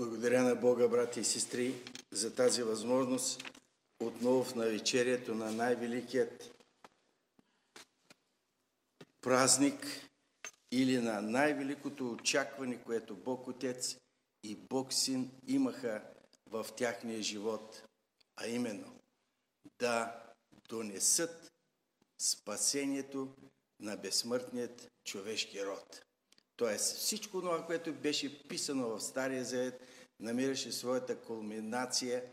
Благодаря на Бога, брати и сестри, за тази възможност отново в навечерието на най-великият празник или на най-великото очакване, което Бог Отец и Бог Син имаха в тяхния живот, а именно да донесат спасението на безсмъртният човешки род. Тоест всичко това, което беше писано в Стария Завет, намираше своята кулминация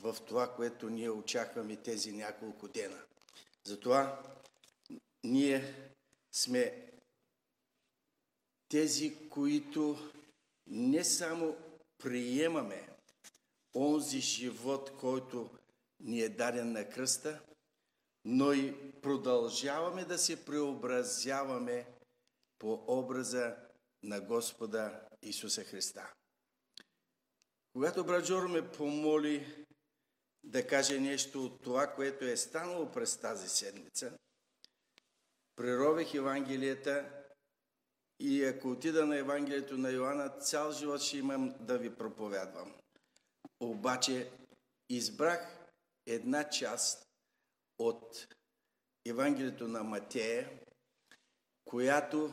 в това, което ние очакваме тези няколко дена. Затова ние сме тези, които не само приемаме онзи живот, който ни е даден на кръста, но и продължаваме да се преобразяваме по образа на Господа Исуса Христа. Когато брат Жоро ме помоли да каже нещо от това, което е станало през тази седмица, прерових Евангелията и ако отида на Евангелието на Йоанна, цял живот ще имам да ви проповядвам. Обаче избрах една част от Евангелието на Матея, която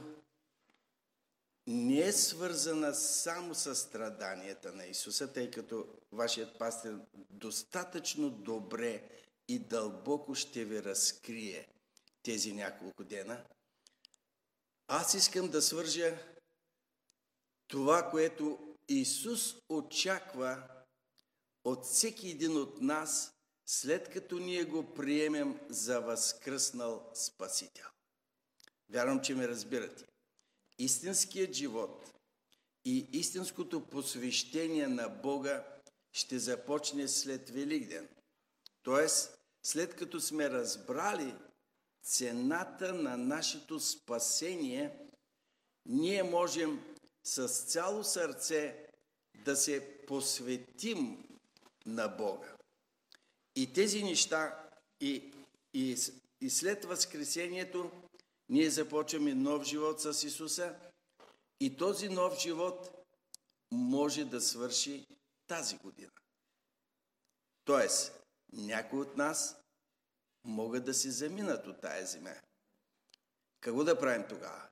не е свързана само с страданията на Исуса, тъй като вашият пастир достатъчно добре и дълбоко ще ви разкрие тези няколко дена. Аз искам да свържа това, което Исус очаква от всеки един от нас, след като ние го приемем за възкръснал Спасител. Вярвам, че ме разбирате истинският живот и истинското посвещение на Бога ще започне след Великден. Тоест, след като сме разбрали цената на нашето спасение, ние можем с цяло сърце да се посветим на Бога. И тези неща, и, и, и след Възкресението, ние започваме нов живот с Исуса и този нов живот може да свърши тази година. Тоест, някои от нас могат да се заминат от тая земя. Какво да правим тогава?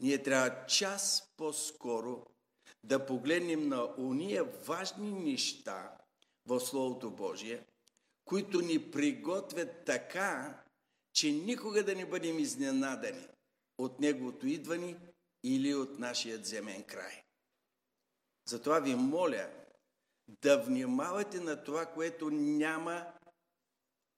Ние трябва час по-скоро да погледнем на уния важни неща в Словото Божие, които ни приготвят така, че никога да не бъдем изненадани от Неговото идване или от нашия земен край. Затова ви моля да внимавате на това, което няма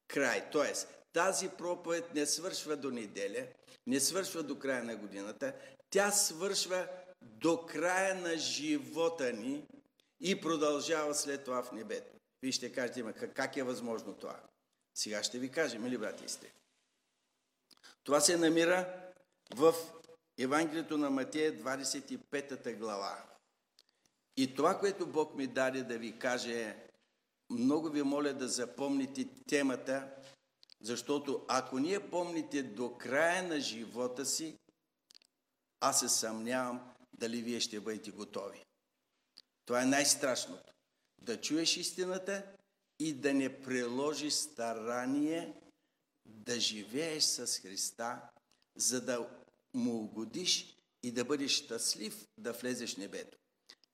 край. Тоест, тази проповед не свършва до неделя, не свършва до края на годината, тя свършва до края на живота ни и продължава след това в небето. Вие ще кажете, как е възможно това? Сега ще ви кажем, или брати сте? Това се намира в Евангелието на Матея 25 глава. И това, което Бог ми даде да ви каже е, много ви моля да запомните темата, защото ако ние помните до края на живота си, аз се съмнявам дали вие ще бъдете готови. Това е най-страшното. Да чуеш истината и да не приложиш старание да живееш с Христа, за да му угодиш и да бъдеш щастлив да влезеш в небето.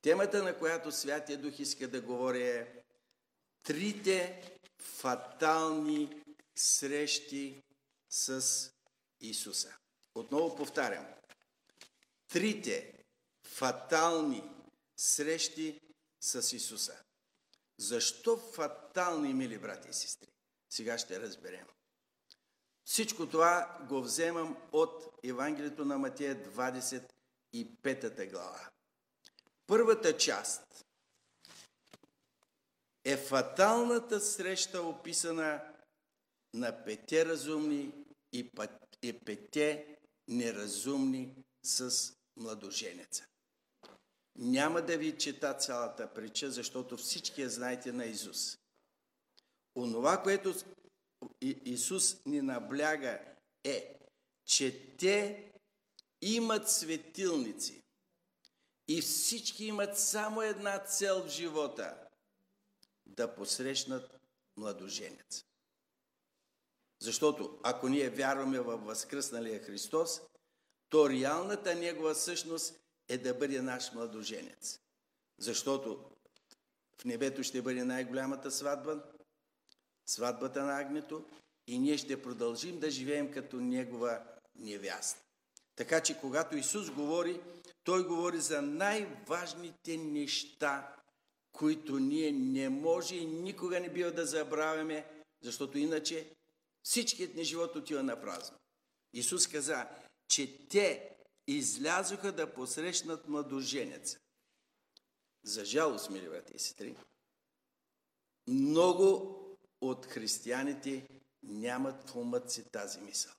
Темата, на която Святия Дух иска да говори е трите фатални срещи с Исуса. Отново повтарям. Трите фатални срещи с Исуса. Защо фатални, мили брати и сестри? Сега ще разберем. Всичко това го вземам от Евангелието на Матея 25 глава. Първата част е фаталната среща, описана на пете разумни и пете неразумни с младоженеца. Няма да ви чета цялата притча, защото всички я знаете на Изус. Онова, което Исус ни набляга е, че те имат светилници. И всички имат само една цел в живота да посрещнат младоженец. Защото ако ние вярваме в възкръсналия Христос, то реалната негова същност е да бъде наш младоженец. Защото в небето ще бъде най-голямата сватба, сватбата на агнето и ние ще продължим да живеем като негова невяста. Така че когато Исус говори, Той говори за най-важните неща, които ние не може и никога не бива да забравяме, защото иначе всичкият ни живот отива на празно. Исус каза, че те излязоха да посрещнат младоженеца. За жалост, мили брати и сестри, много от християните нямат в умът си тази мисъл.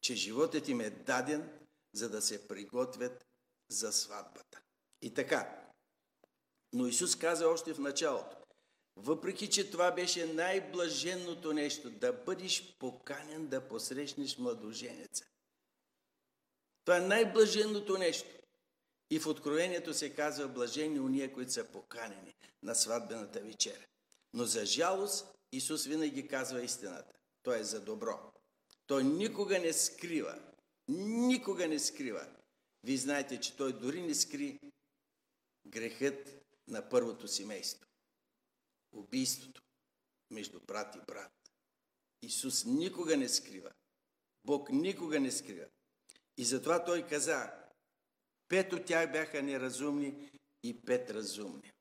Че животът им е даден, за да се приготвят за сватбата. И така. Но Исус каза още в началото, въпреки, че това беше най-блаженното нещо, да бъдеш поканен да посрещнеш младоженеца. Това е най-блаженното нещо. И в Откровението се казва блажени уния, които са поканени на сватбената вечеря. Но за жалост Исус винаги казва истината. Той е за добро. Той никога не скрива. Никога не скрива. Вие знаете, че той дори не скри грехът на първото семейство. Убийството между брат и брат. Исус никога не скрива. Бог никога не скрива. И затова той каза, пет от тях бяха неразумни и пет разумни.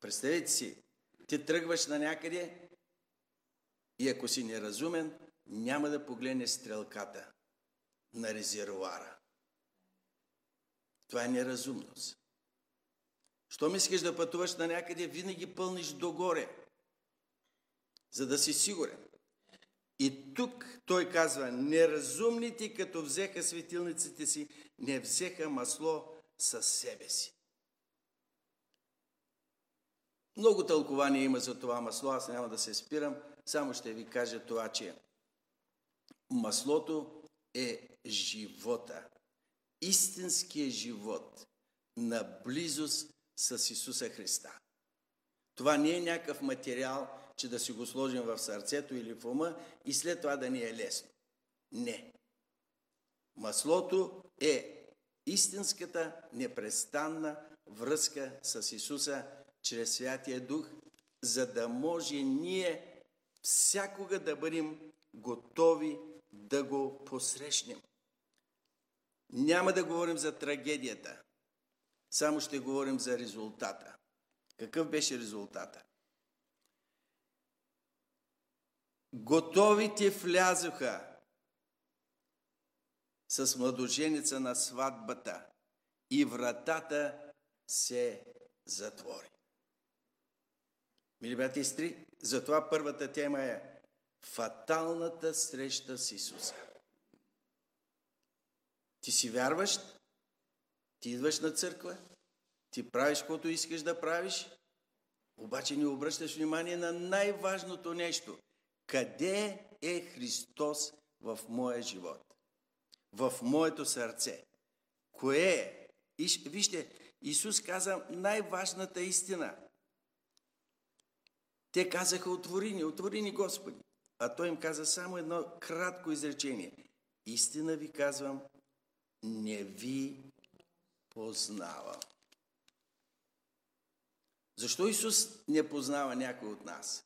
Представете си, ти тръгваш на някъде и ако си неразумен, няма да погледнеш стрелката на резервуара. Това е неразумност. Щом искаш да пътуваш на някъде, винаги пълниш догоре, за да си сигурен. И тук той казва, неразумните, като взеха светилниците си, не взеха масло със себе си. Много тълкования има за това масло, аз няма да се спирам, само ще ви кажа това, че маслото е живота, истинския живот на близост с Исуса Христа. Това не е някакъв материал, че да си го сложим в сърцето или в ума и след това да ни е лесно. Не. Маслото е истинската непрестанна връзка с Исуса чрез Святия Дух, за да може ние всякога да бъдем готови да го посрещнем. Няма да говорим за трагедията, само ще говорим за резултата. Какъв беше резултата? Готовите влязоха с младоженица на сватбата и вратата се затвори. Мили брати и сестри, затова първата тема е фаталната среща с Исуса. Ти си вярващ, ти идваш на църква, ти правиш каквото искаш да правиш, обаче не обръщаш внимание на най-важното нещо. Къде е Христос в моя живот? В моето сърце? Кое е? вижте, Исус каза най-важната истина. Те казаха, отвори ни, отвори ни Господи. А той им каза само едно кратко изречение. Истина ви казвам, не ви познавам. Защо Исус не познава някой от нас?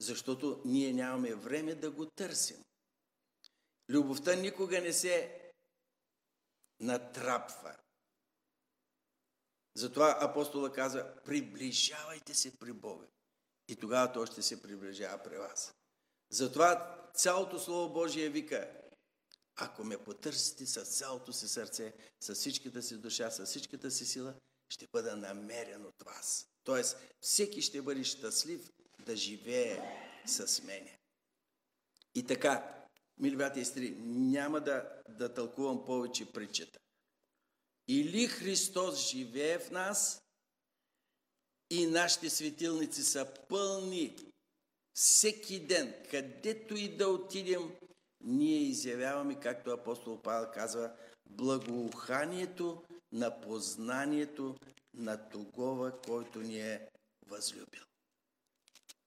Защото ние нямаме време да го търсим. Любовта никога не се натрапва. Затова апостола каза, приближавайте се при Бога. И тогава той ще се приближава при вас. Затова цялото Слово Божие вика, ако ме потърсите с цялото си сърце, с всичката си душа, с всичката си сила, ще бъда намерен от вас. Тоест, всеки ще бъде щастлив да живее с мене. И така, мили брати и сестри, няма да, да тълкувам повече притчата. Или Христос живее в нас и нашите светилници са пълни всеки ден, където и да отидем, ние изявяваме, както апостол Павел казва, благоуханието на познанието на тогова, който ни е възлюбил.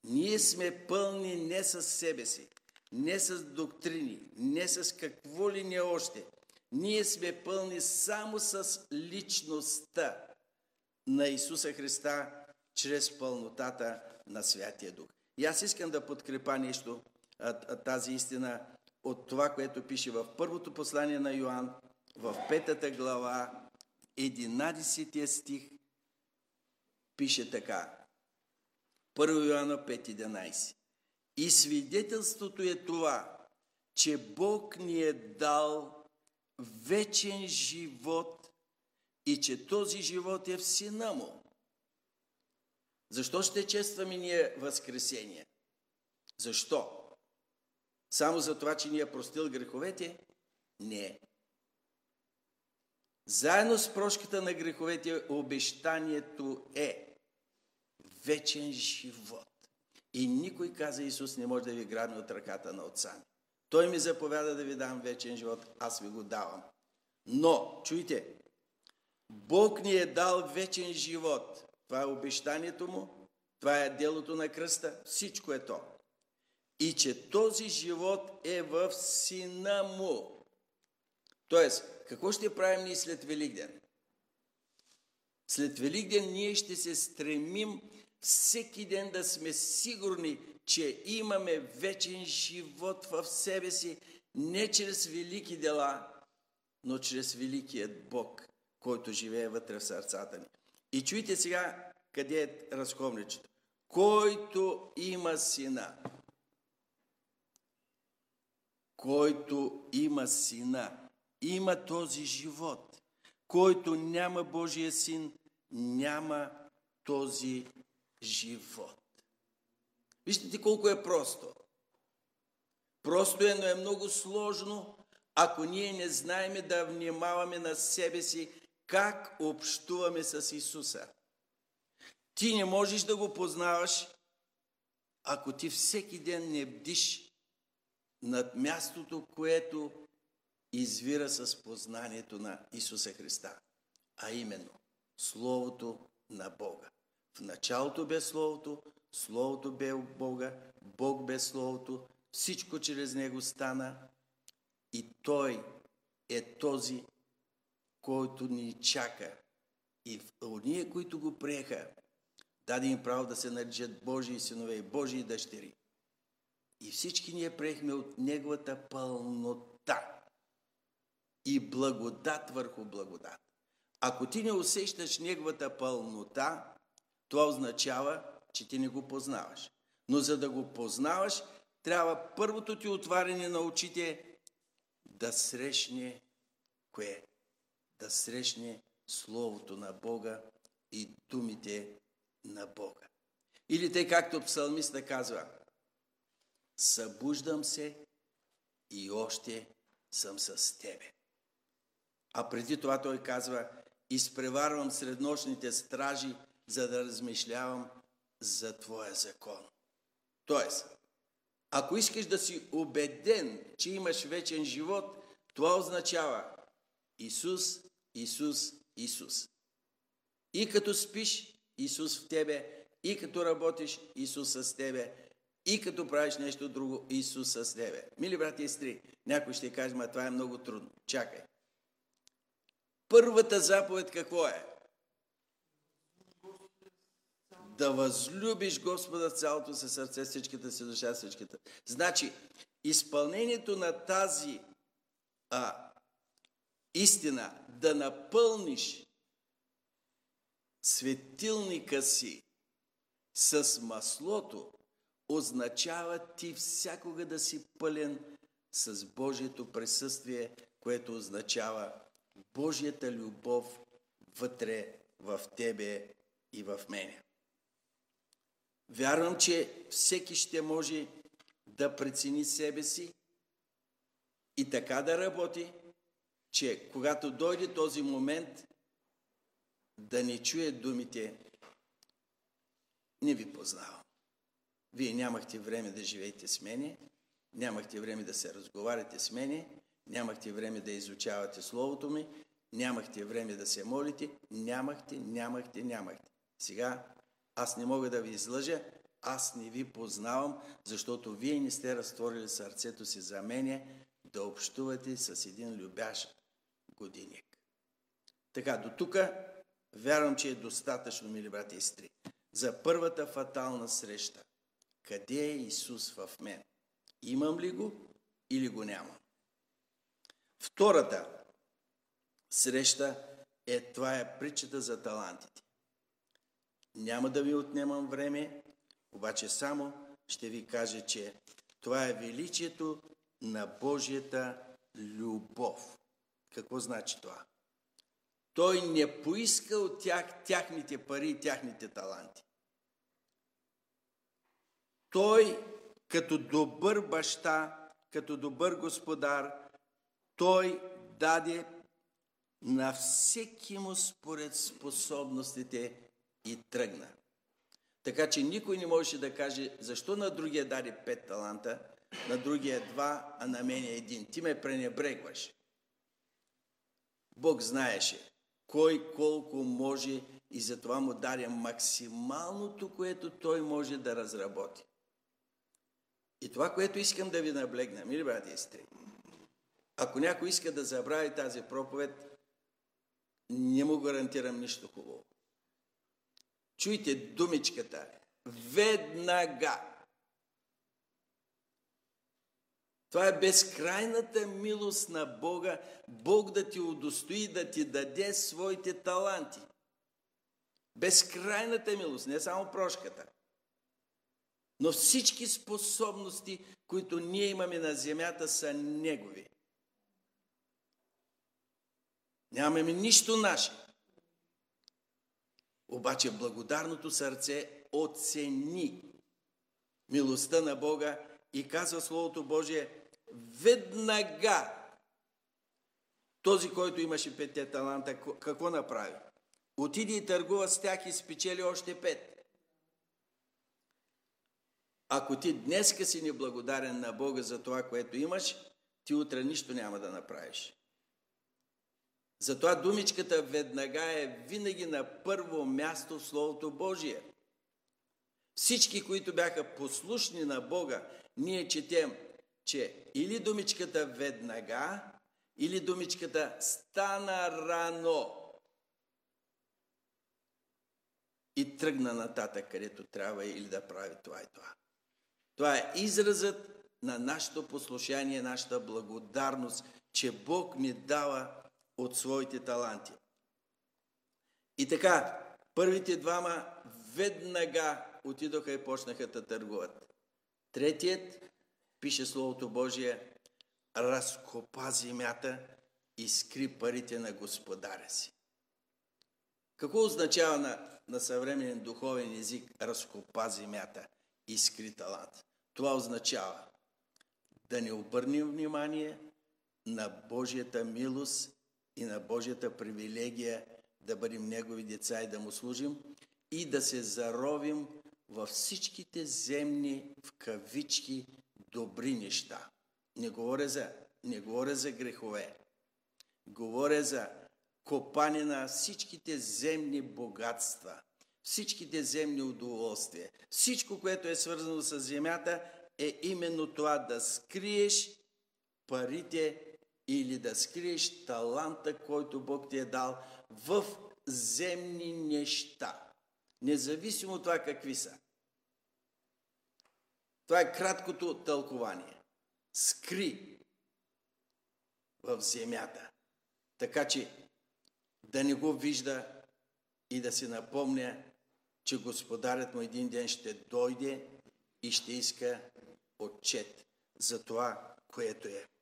Ние сме пълни не с себе си, не с доктрини, не с какво ли не още. Ние сме пълни само с личността на Исуса Христа чрез пълнотата на Святия Дух. И аз искам да подкрепа нещо, тази истина от това, което пише в първото послание на Йоанн, в петата глава, 11 стих, пише така. 1 Йоанна 5.11 И свидетелството е това, че Бог ни е дал вечен живот и че този живот е в Сина Му. Защо ще честваме ние Възкресение? Защо? Само за това, че ни е простил греховете? Не. Заедно с прошката на греховете обещанието е вечен живот. И никой, каза Исус, не може да ви грабне от ръката на Отца ми. Той ми заповяда да ви дам вечен живот, аз ви го давам. Но, чуйте, Бог ни е дал вечен живот. Това е обещанието му, това е делото на кръста, всичко е то. И че този живот е в сина му. Тоест, какво ще правим ние след Великден? След Великден ние ще се стремим всеки ден да сме сигурни, че имаме вечен живот в себе си, не чрез велики дела, но чрез великият Бог, който живее вътре в сърцата ни. И чуйте сега къде е разковничето. Който има сина, който има сина, има този живот. Който няма Божия син, няма този живот. Виждате колко е просто. Просто е, но е много сложно, ако ние не знаеме да внимаваме на себе си как общуваме с Исуса. Ти не можеш да го познаваш, ако ти всеки ден не бдиш над мястото, което извира с познанието на Исуса Христа, а именно Словото на Бога. В началото бе Словото, Словото бе Бога, Бог бе Словото, всичко чрез Него стана и Той е този, който ни чака. И ние, които го приеха, даде им право да се наричат Божии синове и Божии дъщери. И всички ние приехме от Неговата пълнота и благодат върху благодат. Ако ти не усещаш Неговата пълнота, това означава, че ти не го познаваш. Но за да го познаваш, трябва първото ти отваряне на очите да срещне кое? Да срещне Словото на Бога и думите на Бога. Или те, както псалмиста казва, събуждам се и още съм с Тебе. А преди това той казва, изпреварвам среднощните стражи, за да размишлявам за Твоя закон. Тоест, ако искаш да си убеден, че имаш вечен живот, това означава Исус, Исус, Исус. И като спиш, Исус в тебе, и като работиш, Исус с тебе, и като правиш нещо друго, Исус с тебе. Мили брати и сестри, някой ще каже, ма това е много трудно. Чакай. Първата заповед какво е? Да възлюбиш Господа цялото си сърце, всичката си душа, всичката. Значи, изпълнението на тази а, истина, да напълниш светилника си с маслото, означава ти всякога да си пълен с Божието присъствие, което означава Божията любов вътре в тебе и в мене. Вярвам, че всеки ще може да прецени себе си и така да работи, че когато дойде този момент, да не чуе думите не ви познавам. Вие нямахте време да живеете с мене, нямахте време да се разговаряте с мене, нямахте време да изучавате Словото ми, нямахте време да се молите, нямахте, нямахте, нямахте. Сега аз не мога да ви излъжа, аз не ви познавам, защото вие не сте разтворили сърцето си за мене да общувате с един любящ годиник. Така, до тук вярвам, че е достатъчно, мили брати и сестри. За първата фатална среща. Къде е Исус в мен? Имам ли го или го нямам? Втората среща е, това е притчата за талантите. Няма да ви отнемам време, обаче само ще ви кажа, че това е величието на Божията любов. Какво значи това? Той не поиска от тях тяхните пари и тяхните таланти. Той, като добър баща, като добър господар, той даде на всеки му според способностите и тръгна. Така че никой не можеше да каже, защо на другия даде пет таланта, на другия два, а на мен един. Ти ме пренебрегваш. Бог знаеше кой колко може и затова му даде максималното, което той може да разработи. И това, което искам да ви наблегна, мили брати и сестри, ако някой иска да забрави тази проповед, не му гарантирам нищо хубаво. Чуйте думичката. Веднага. Това е безкрайната милост на Бога, Бог да ти удостои, да ти даде своите таланти. Безкрайната милост, не само прошката. Но всички способности, които ние имаме на земята, са Негови. Нямаме нищо наше. Обаче благодарното сърце оцени милостта на Бога и казва Словото Божие веднага този, който имаше петте таланта, какво направи? Отиди и търгува с тях и спечели още пет. Ако ти днеска си неблагодарен на Бога за това, което имаш, ти утре нищо няма да направиш. Затова думичката веднага е винаги на първо място в Словото Божие. Всички, които бяха послушни на Бога, ние четем, че или думичката веднага, или думичката стана рано и тръгна нататък, където трябва или да прави това и това. Това е изразът на нашето послушание, нашата благодарност, че Бог ни дава от своите таланти. И така, първите двама веднага отидоха и почнаха да търгуват. Третият, пише Словото Божие, разкопа земята и скри парите на господаря си. Какво означава на, на съвременен духовен език разкопа земята и скри талант? Това означава да не обърнем внимание на Божията милост и на Божията привилегия да бъдем Негови деца и да му служим и да се заровим във всичките земни, в кавички, добри неща. Не говоря за, не говоря за грехове. Говоря за копане на всичките земни богатства, всичките земни удоволствия. Всичко, което е свързано с земята, е именно това да скриеш парите или да скриеш таланта, който Бог ти е дал в земни неща. Независимо от това какви са. Това е краткото тълкование. Скри в земята. Така че да не го вижда и да си напомня, че господарят му един ден ще дойде и ще иска отчет за това, което е.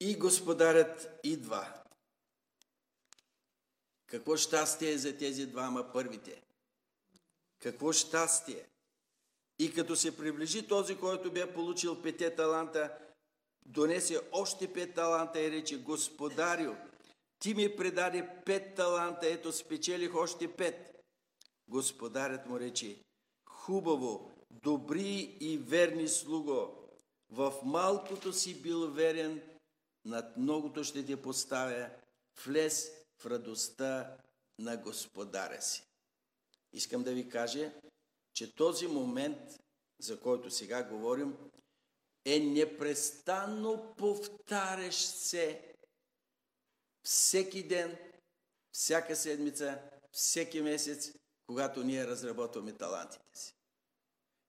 И господарят идва. Какво щастие е за тези двама първите? Какво щастие! И като се приближи този, който бе получил пете таланта, донесе още пет таланта и рече, Господарю, ти ми предаде пет таланта, ето спечелих още пет. Господарят му рече, хубаво, добри и верни слуго, в малкото си бил верен, над многото ще те поставя, влез в радостта на Господаря си. Искам да ви кажа, че този момент, за който сега говорим, е непрестанно повтарящ се всеки ден, всяка седмица, всеки месец, когато ние разработваме талантите си.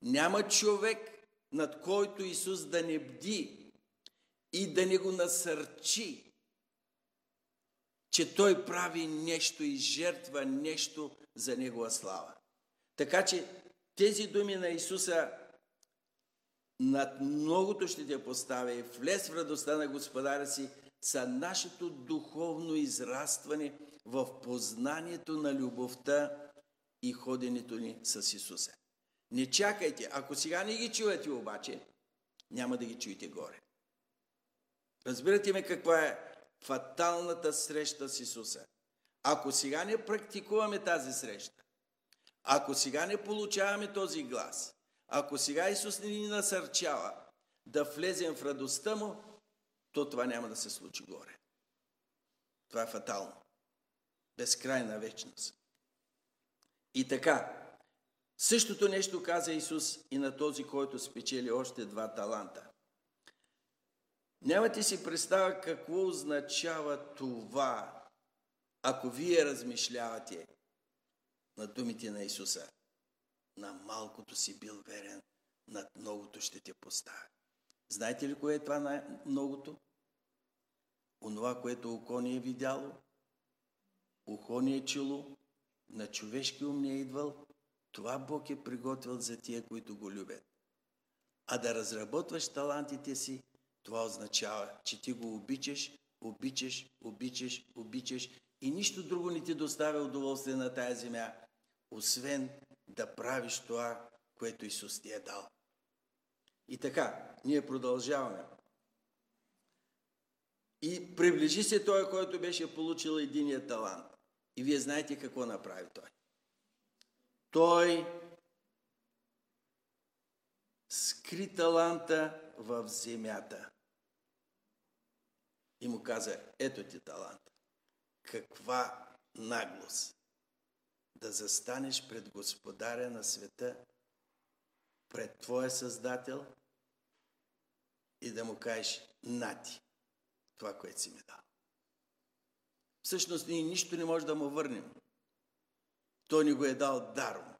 Няма човек, над който Исус да не бди и да не го насърчи, че Той прави нещо и жертва нещо за Негова слава. Така че тези думи на Исуса над многото ще те поставя и влез в радостта на Господаря си са нашето духовно израстване в познанието на любовта и ходенето ни с Исуса. Не чакайте. Ако сега не ги чуете обаче, няма да ги чуете горе. Разбирате ме каква е фаталната среща с Исуса. Ако сега не практикуваме тази среща, ако сега не получаваме този глас, ако сега Исус не ни насърчава да влезем в радостта Му, то това няма да се случи горе. Това е фатално. Безкрайна вечност. И така, същото нещо каза Исус и на този, който спечели още два таланта. Нямате си представа какво означава това, ако вие размишлявате на думите на Исуса. На малкото си бил верен, над многото ще те поставя. Знаете ли кое е това на многото? Онова, което око ни е видяло, ухо ни е чуло, на човешки ум не е идвал, това Бог е приготвил за тия, които го любят. А да разработваш талантите си, това означава, че ти го обичаш, обичаш, обичаш, обичаш и нищо друго не ти доставя удоволствие на тая земя, освен да правиш това, което Исус ти е дал. И така, ние продължаваме. И приближи се той, който беше получил единия талант. И вие знаете какво направи той. Той скри таланта в земята. И му каза, ето ти талант. Каква наглост да застанеш пред Господаря на света, пред Твоя Създател и да му кажеш, нати, това, което си ми дал. Всъщност ние нищо не може да му върнем. Той ни го е дал даром.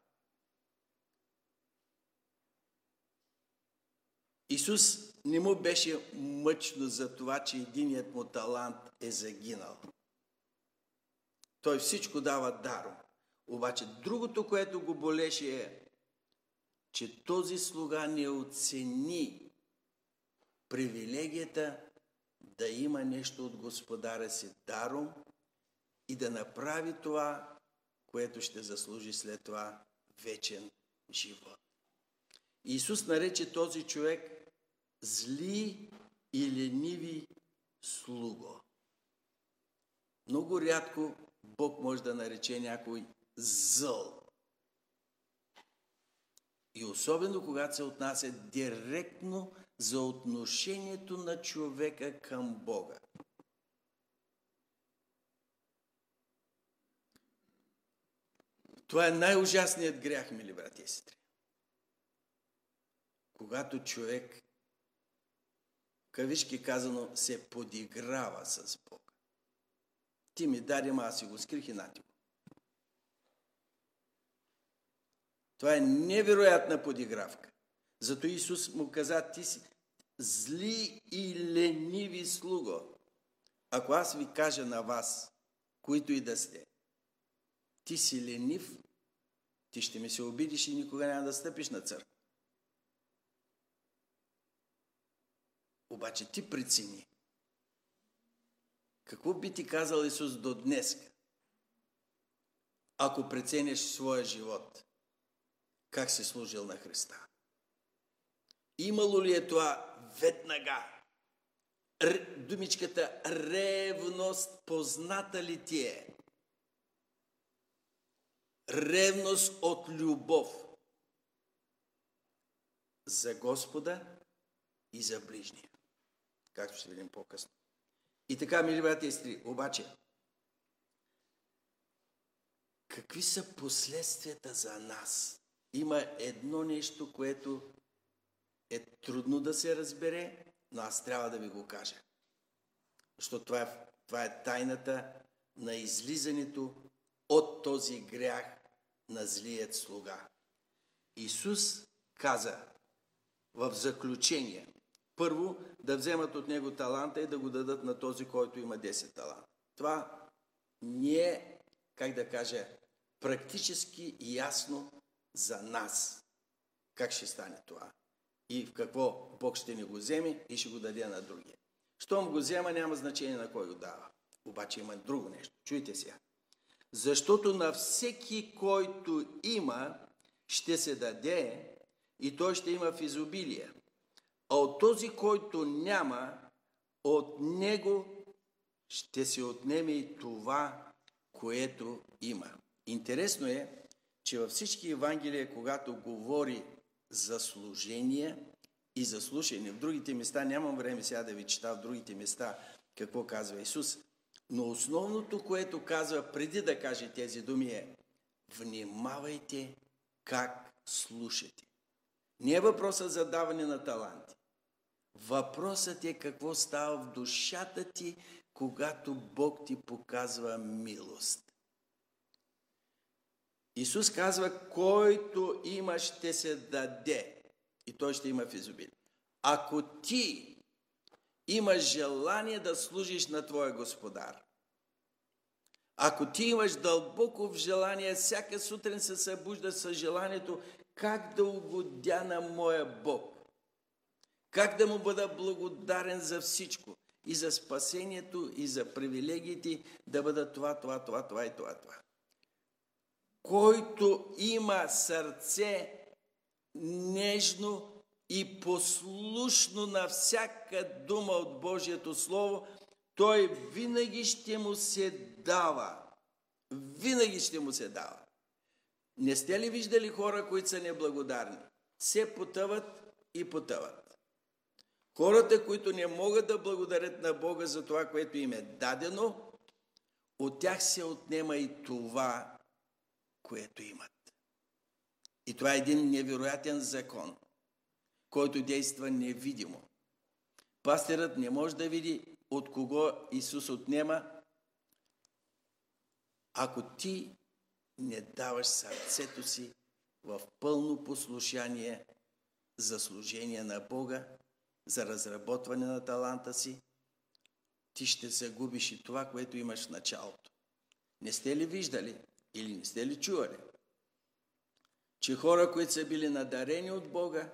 Исус не му беше мъчно за това, че единият му талант е загинал. Той всичко дава даром. Обаче другото, което го болеше е, че този слуга не оцени привилегията да има нещо от Господаря си даром и да направи това, което ще заслужи след това вечен живот. Исус нарече този човек зли и лениви слуго. Много рядко Бог може да нарече някой зъл. И особено когато се отнася директно за отношението на човека към Бога. Това е най-ужасният грях, мили брати и сестри. Когато човек, кавишки казано, се подиграва с Бога. Ти ми даде, аз си го скрих и на го. Това е невероятна подигравка. Зато Исус му каза, ти си зли и лениви слуго. Ако аз ви кажа на вас, които и да сте, ти си ленив, ти ще ми се обидиш и никога няма да стъпиш на църква. Обаче ти прецени. Какво би ти казал Исус до днес? Ако прецениш своя живот, как си служил на Христа? Имало ли е това веднага? Думичката ревност позната ли ти е? Ревност от любов за Господа и за ближния. Както ще видим по-късно. И така, мили брати и сестри, обаче, какви са последствията за нас? Има едно нещо, което е трудно да се разбере, но аз трябва да ви го кажа. Защото това е, това е тайната на излизането от този грях на злият слуга. Исус каза в заключение, първо да вземат от него таланта и да го дадат на този, който има 10 таланта. Това не е, как да кажа, практически ясно за нас. Как ще стане това? И в какво Бог ще ни го вземе и ще го даде на другия. Щом го взема, няма значение на кой го дава. Обаче има друго нещо. Чуйте сега. Защото на всеки, който има, ще се даде и той ще има в изобилие. А от този, който няма, от него ще се отнеме и това, което има. Интересно е, че във всички Евангелия, когато говори за служение и за слушане, в другите места, нямам време сега да ви чета в другите места какво казва Исус, но основното, което казва преди да каже тези думи е внимавайте как слушате. Не е въпросът за даване на таланти. Въпросът е какво става в душата ти, когато Бог ти показва милост. Исус казва, който има, ще се даде. И той ще има в изобилие. Ако ти имаш желание да служиш на твоя Господар, ако ти имаш дълбоко в желание, всяка сутрин се събужда с желанието как да угодя на моя Бог, как да му бъда благодарен за всичко, и за спасението, и за привилегиите, да бъда това, това, това, това и това, това който има сърце нежно и послушно на всяка дума от Божието Слово, той винаги ще му се дава. Винаги ще му се дава. Не сте ли виждали хора, които са неблагодарни? Се потъват и потъват. Хората, които не могат да благодарят на Бога за това, което им е дадено, от тях се отнема и това, което имат. И това е един невероятен закон, който действа невидимо. Пастирът не може да види от кого Исус отнема, ако ти не даваш сърцето си в пълно послушание за служение на Бога, за разработване на таланта си, ти ще загубиш и това, което имаш в началото. Не сте ли виждали или не сте ли чували? Че хора, които са били надарени от Бога,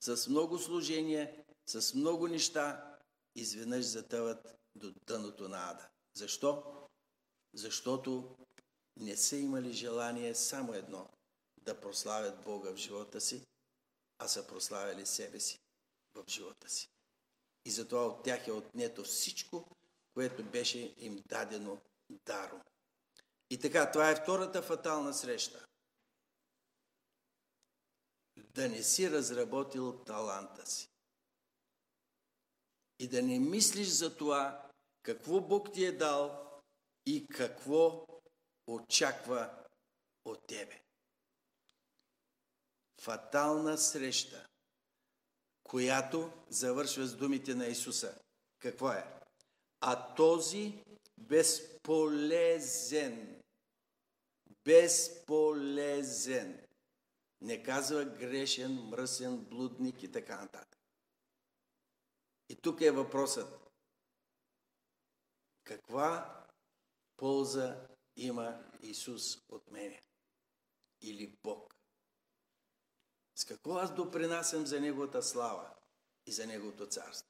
с много служение, с много неща, изведнъж затъват до дъното на ада. Защо? Защото не са имали желание само едно да прославят Бога в живота си, а са прославяли себе си в живота си. И затова от тях е отнето всичко, което беше им дадено даром. И така, това е втората фатална среща. Да не си разработил таланта си. И да не мислиш за това, какво Бог ти е дал и какво очаква от тебе. Фатална среща, която завършва с думите на Исуса. Какво е? А този безполезен безполезен. Не казва грешен, мръсен, блудник и така нататък. И тук е въпросът. Каква полза има Исус от мене? Или Бог? С какво аз допринасям за Неговата слава и за Неговото царство?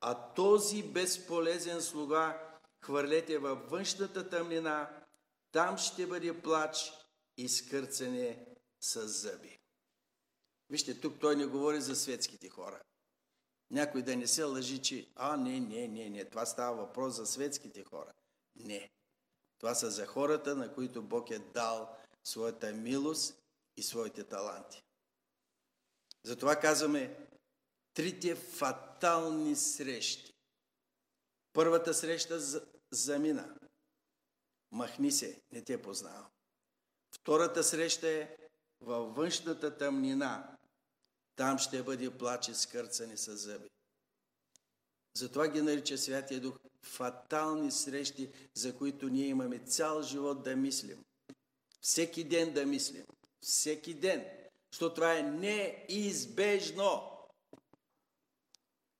А този безполезен слуга хвърлете във външната тъмнина, там ще бъде плач и скърцане с зъби. Вижте, тук той не говори за светските хора. Някой да не се лъжи, че а, не, не, не, не, това става въпрос за светските хора. Не. Това са за хората, на които Бог е дал своята милост и своите таланти. Затова казваме, трите фатални срещи. Първата среща замина. Махни се, не те познавам. Втората среща е във външната тъмнина. Там ще бъде плач и скърцане с зъби. Затова ги нарича Святия Дух фатални срещи, за които ние имаме цял живот да мислим. Всеки ден да мислим. Всеки ден. Защото това е неизбежно.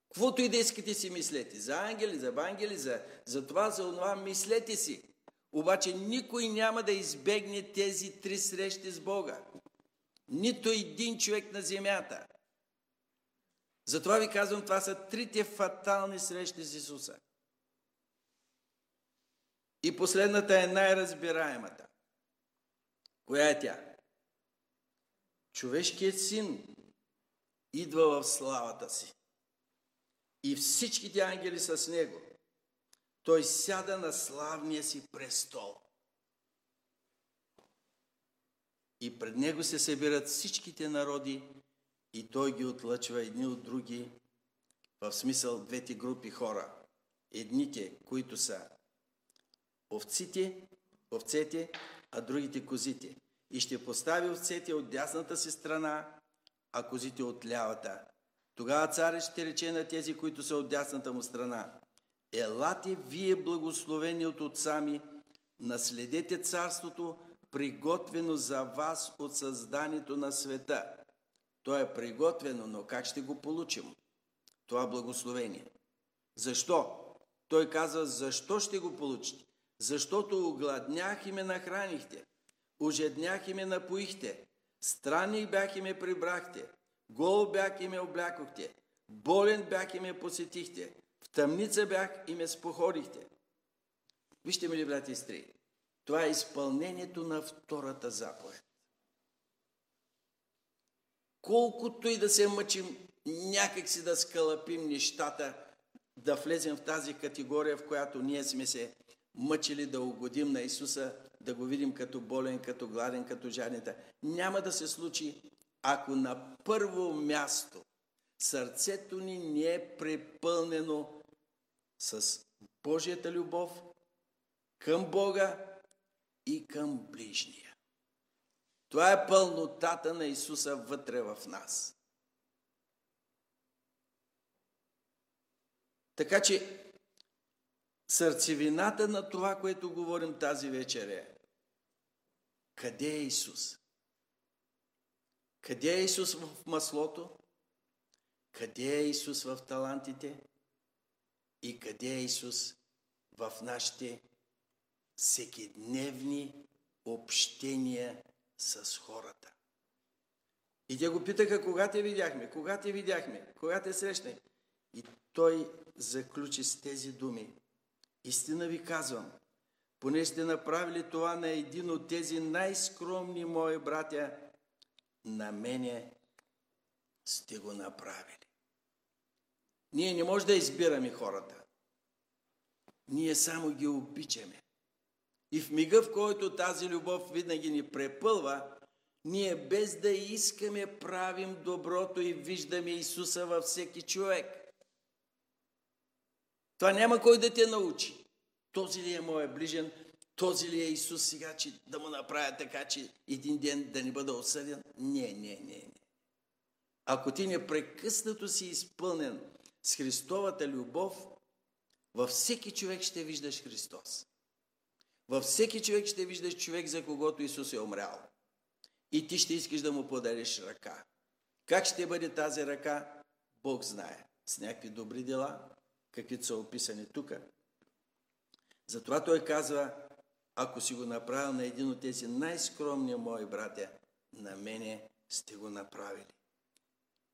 Каквото и да искате си мислете. За ангели, за ангели, за, за това, за това, мислете си. Обаче никой няма да избегне тези три срещи с Бога. Нито един човек на земята. Затова ви казвам, това са трите фатални срещи с Исуса. И последната е най-разбираемата. Коя е тя? Човешкият син идва в славата си. И всичките ангели с него. Той сяда на славния си престол. И пред него се събират всичките народи и той ги отлъчва едни от други, в смисъл двете групи хора. Едните, които са овците, овцете, а другите козите. И ще постави овцете от дясната си страна, а козите от лявата. Тогава царят ще рече на тези, които са от дясната му страна. Елате вие благословени от отца ми, наследете царството, приготвено за вас от създанието на света. То е приготвено, но как ще го получим? Това благословение. Защо? Той казва, защо ще го получите? Защото огладнях и ме нахранихте, ожеднях и ме напоихте, странник бях и ме прибрахте, гол бях и ме облякохте, болен бях и ме посетихте, в тъмница бях и ме споходихте. Вижте, мили брати и сестри, това е изпълнението на втората заповед. Колкото и да се мъчим някак си да скалъпим нещата, да влезем в тази категория, в която ние сме се мъчили да угодим на Исуса, да го видим като болен, като гладен, като жадница. Няма да се случи, ако на първо място сърцето ни не е препълнено с Божията любов към Бога и към ближния. Това е пълнотата на Исуса вътре в нас. Така че сърцевината на това, което говорим тази вечер е къде е Исус? Къде е Исус в маслото? Къде е Исус в талантите? И къде е Исус в нашите всекидневни общения с хората? И те го питаха, кога те видяхме, кога те видяхме, кога те срещнах. И той заключи с тези думи. Истина ви казвам, поне сте направили това на един от тези най-скромни мои братя, на мене сте го направили. Ние не може да избираме хората. Ние само ги обичаме. И в мига, в който тази любов винаги ни препълва, ние без да искаме правим доброто и виждаме Исуса във всеки човек. Това няма кой да те научи. Този ли е моят ближен, този ли е Исус сега, че да му направя така, че един ден да не бъда осъден? Не, не, не, не. Ако ти непрекъснато си изпълнен с Христовата любов, във всеки човек ще виждаш Христос. Във всеки човек ще виждаш човек, за когото Исус е умрял. И ти ще искаш да му подариш ръка. Как ще бъде тази ръка? Бог знае. С някакви добри дела, каквито са описани тук. Затова той казва, ако си го направил на един от тези най-скромни мои братя, на мене сте го направили.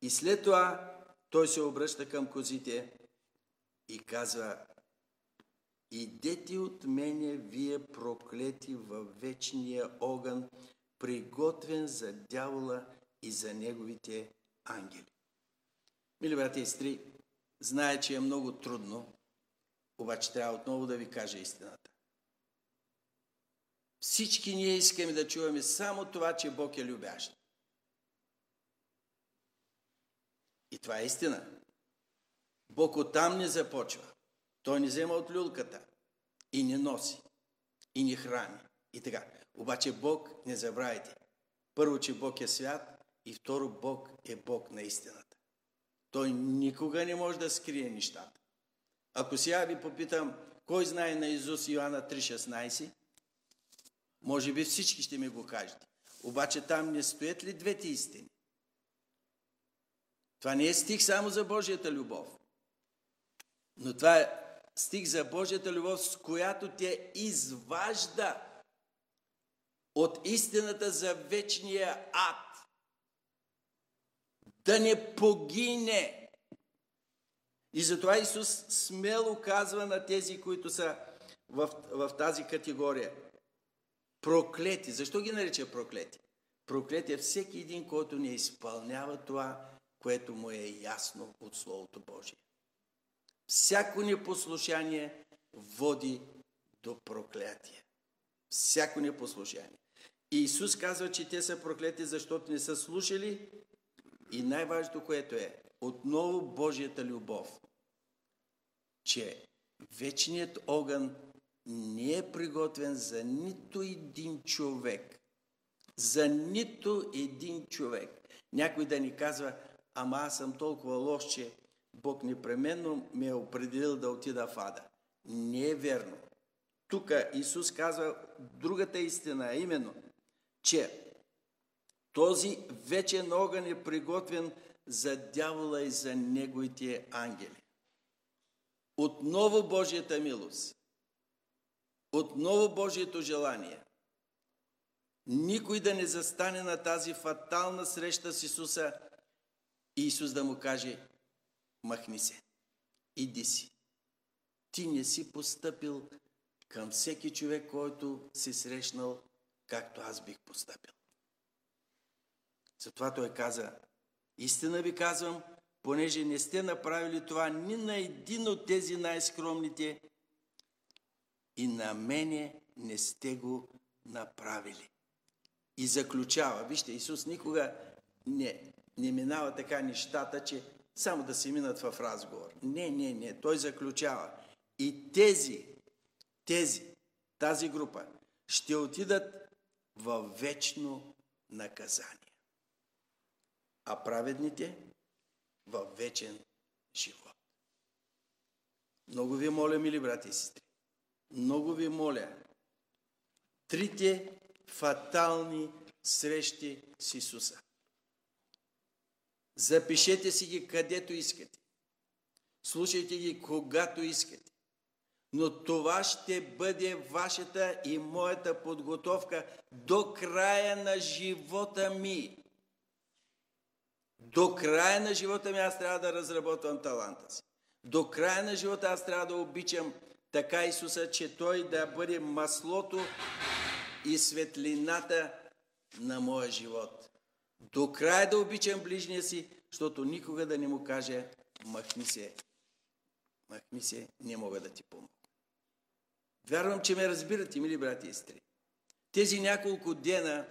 И след това той се обръща към козите и казва, Идете от мене, вие проклети във вечния огън, приготвен за дявола и за неговите ангели. Мили брати и сестри, знае, че е много трудно, обаче трябва отново да ви кажа истината. Всички ние искаме да чуваме само това, че Бог е любящ. И това е истина. Бог оттам не започва. Той не взема от люлката и не носи, и не храни. И така. Обаче Бог, не забравяйте, първо, че Бог е свят и второ, Бог е Бог на истината. Той никога не може да скрие нещата. Ако сега ви попитам, кой знае на Изус Йоанна 3.16, може би всички ще ми го кажете. Обаче там не стоят ли двете истини? Това не е стих само за Божията любов. Но това е стих за Божията любов, с която те изважда от истината за вечния ад. Да не погине. И затова Исус смело казва на тези, които са в, в тази категория. Проклети. Защо ги нарича проклети? Проклети е всеки един, който не изпълнява това, което му е ясно от Словото Божие. Всяко непослушание води до проклятие. Всяко непослушание. И Исус казва, че те са проклети, защото не са слушали. И най-важното, което е, отново Божията любов, че вечният огън не е приготвен за нито един човек. За нито един човек. Някой да ни казва, ама аз съм толкова лош, че Бог непременно ме е определил да отида в ада. Не е верно. Тук Исус казва другата истина, именно, че този вечен огън е приготвен за дявола и за неговите ангели. Отново Божията милост, отново Божието желание. Никой да не застане на тази фатална среща с Исуса и Исус да му каже, махни се, иди си. Ти не си постъпил към всеки човек, който си срещнал, както аз бих постъпил. Затова той каза, истина ви казвам, понеже не сте направили това ни на един от тези най-скромните, и на мене не сте го направили. И заключава, вижте, Исус никога не, не минава така нещата, че само да се минат в разговор. Не, не, не. Той заключава. И тези, тези, тази група ще отидат в вечно наказание. А праведните в вечен живот. Много ви моля, мили брати и сестри, много ви моля, трите фатални срещи с Исуса. Запишете си ги където искате. Слушайте ги когато искате. Но това ще бъде вашата и моята подготовка до края на живота ми. До края на живота ми аз трябва да разработвам таланта си. До края на живота аз трябва да обичам така Исуса, че Той да бъде маслото и светлината на моя живот. До края да обичам ближния си, защото никога да не му каже, махни се, махни се, не мога да ти помогна. Вярвам, че ме разбирате, мили брати и сестри. Тези няколко дена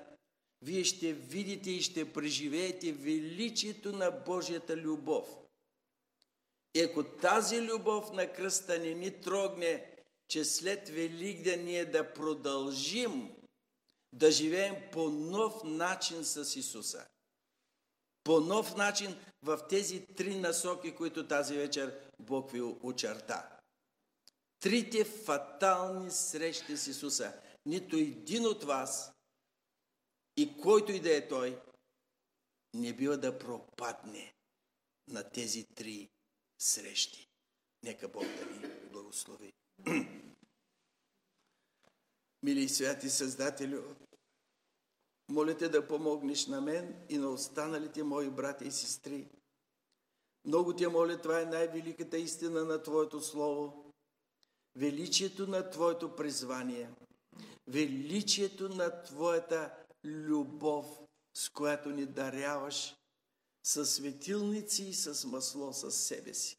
вие ще видите и ще преживеете величието на Божията любов. И ако тази любов на кръста не ни трогне, че след Великден ние да продължим да живеем по нов начин с Исуса. По нов начин в тези три насоки, които тази вечер Бог ви очерта. Трите фатални срещи с Исуса. Нито един от вас и който и да е той, не бива да пропадне на тези три срещи. Нека Бог да ни благослови. Мили святи Създателю, моля те да помогнеш на мен и на останалите мои брати и сестри. Много те моля, това е най-великата истина на Твоето Слово. Величието на Твоето призвание. Величието на Твоята любов, с която ни даряваш със светилници и с масло със себе си.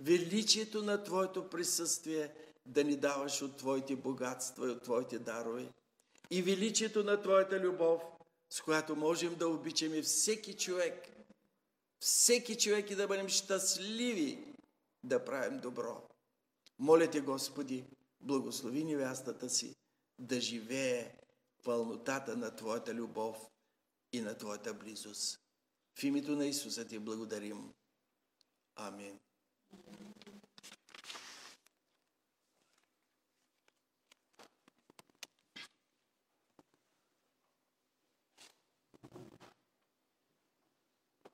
Величието на Твоето присъствие да ни даваш от Твоите богатства и от Твоите дарове. И величието на Твоята любов, с която можем да обичаме всеки човек, всеки човек и да бъдем щастливи да правим добро. Моля те, Господи, благослови невястата си да живее пълнотата на Твоята любов и на Твоята близост. В името на Исуса ти благодарим. Амин.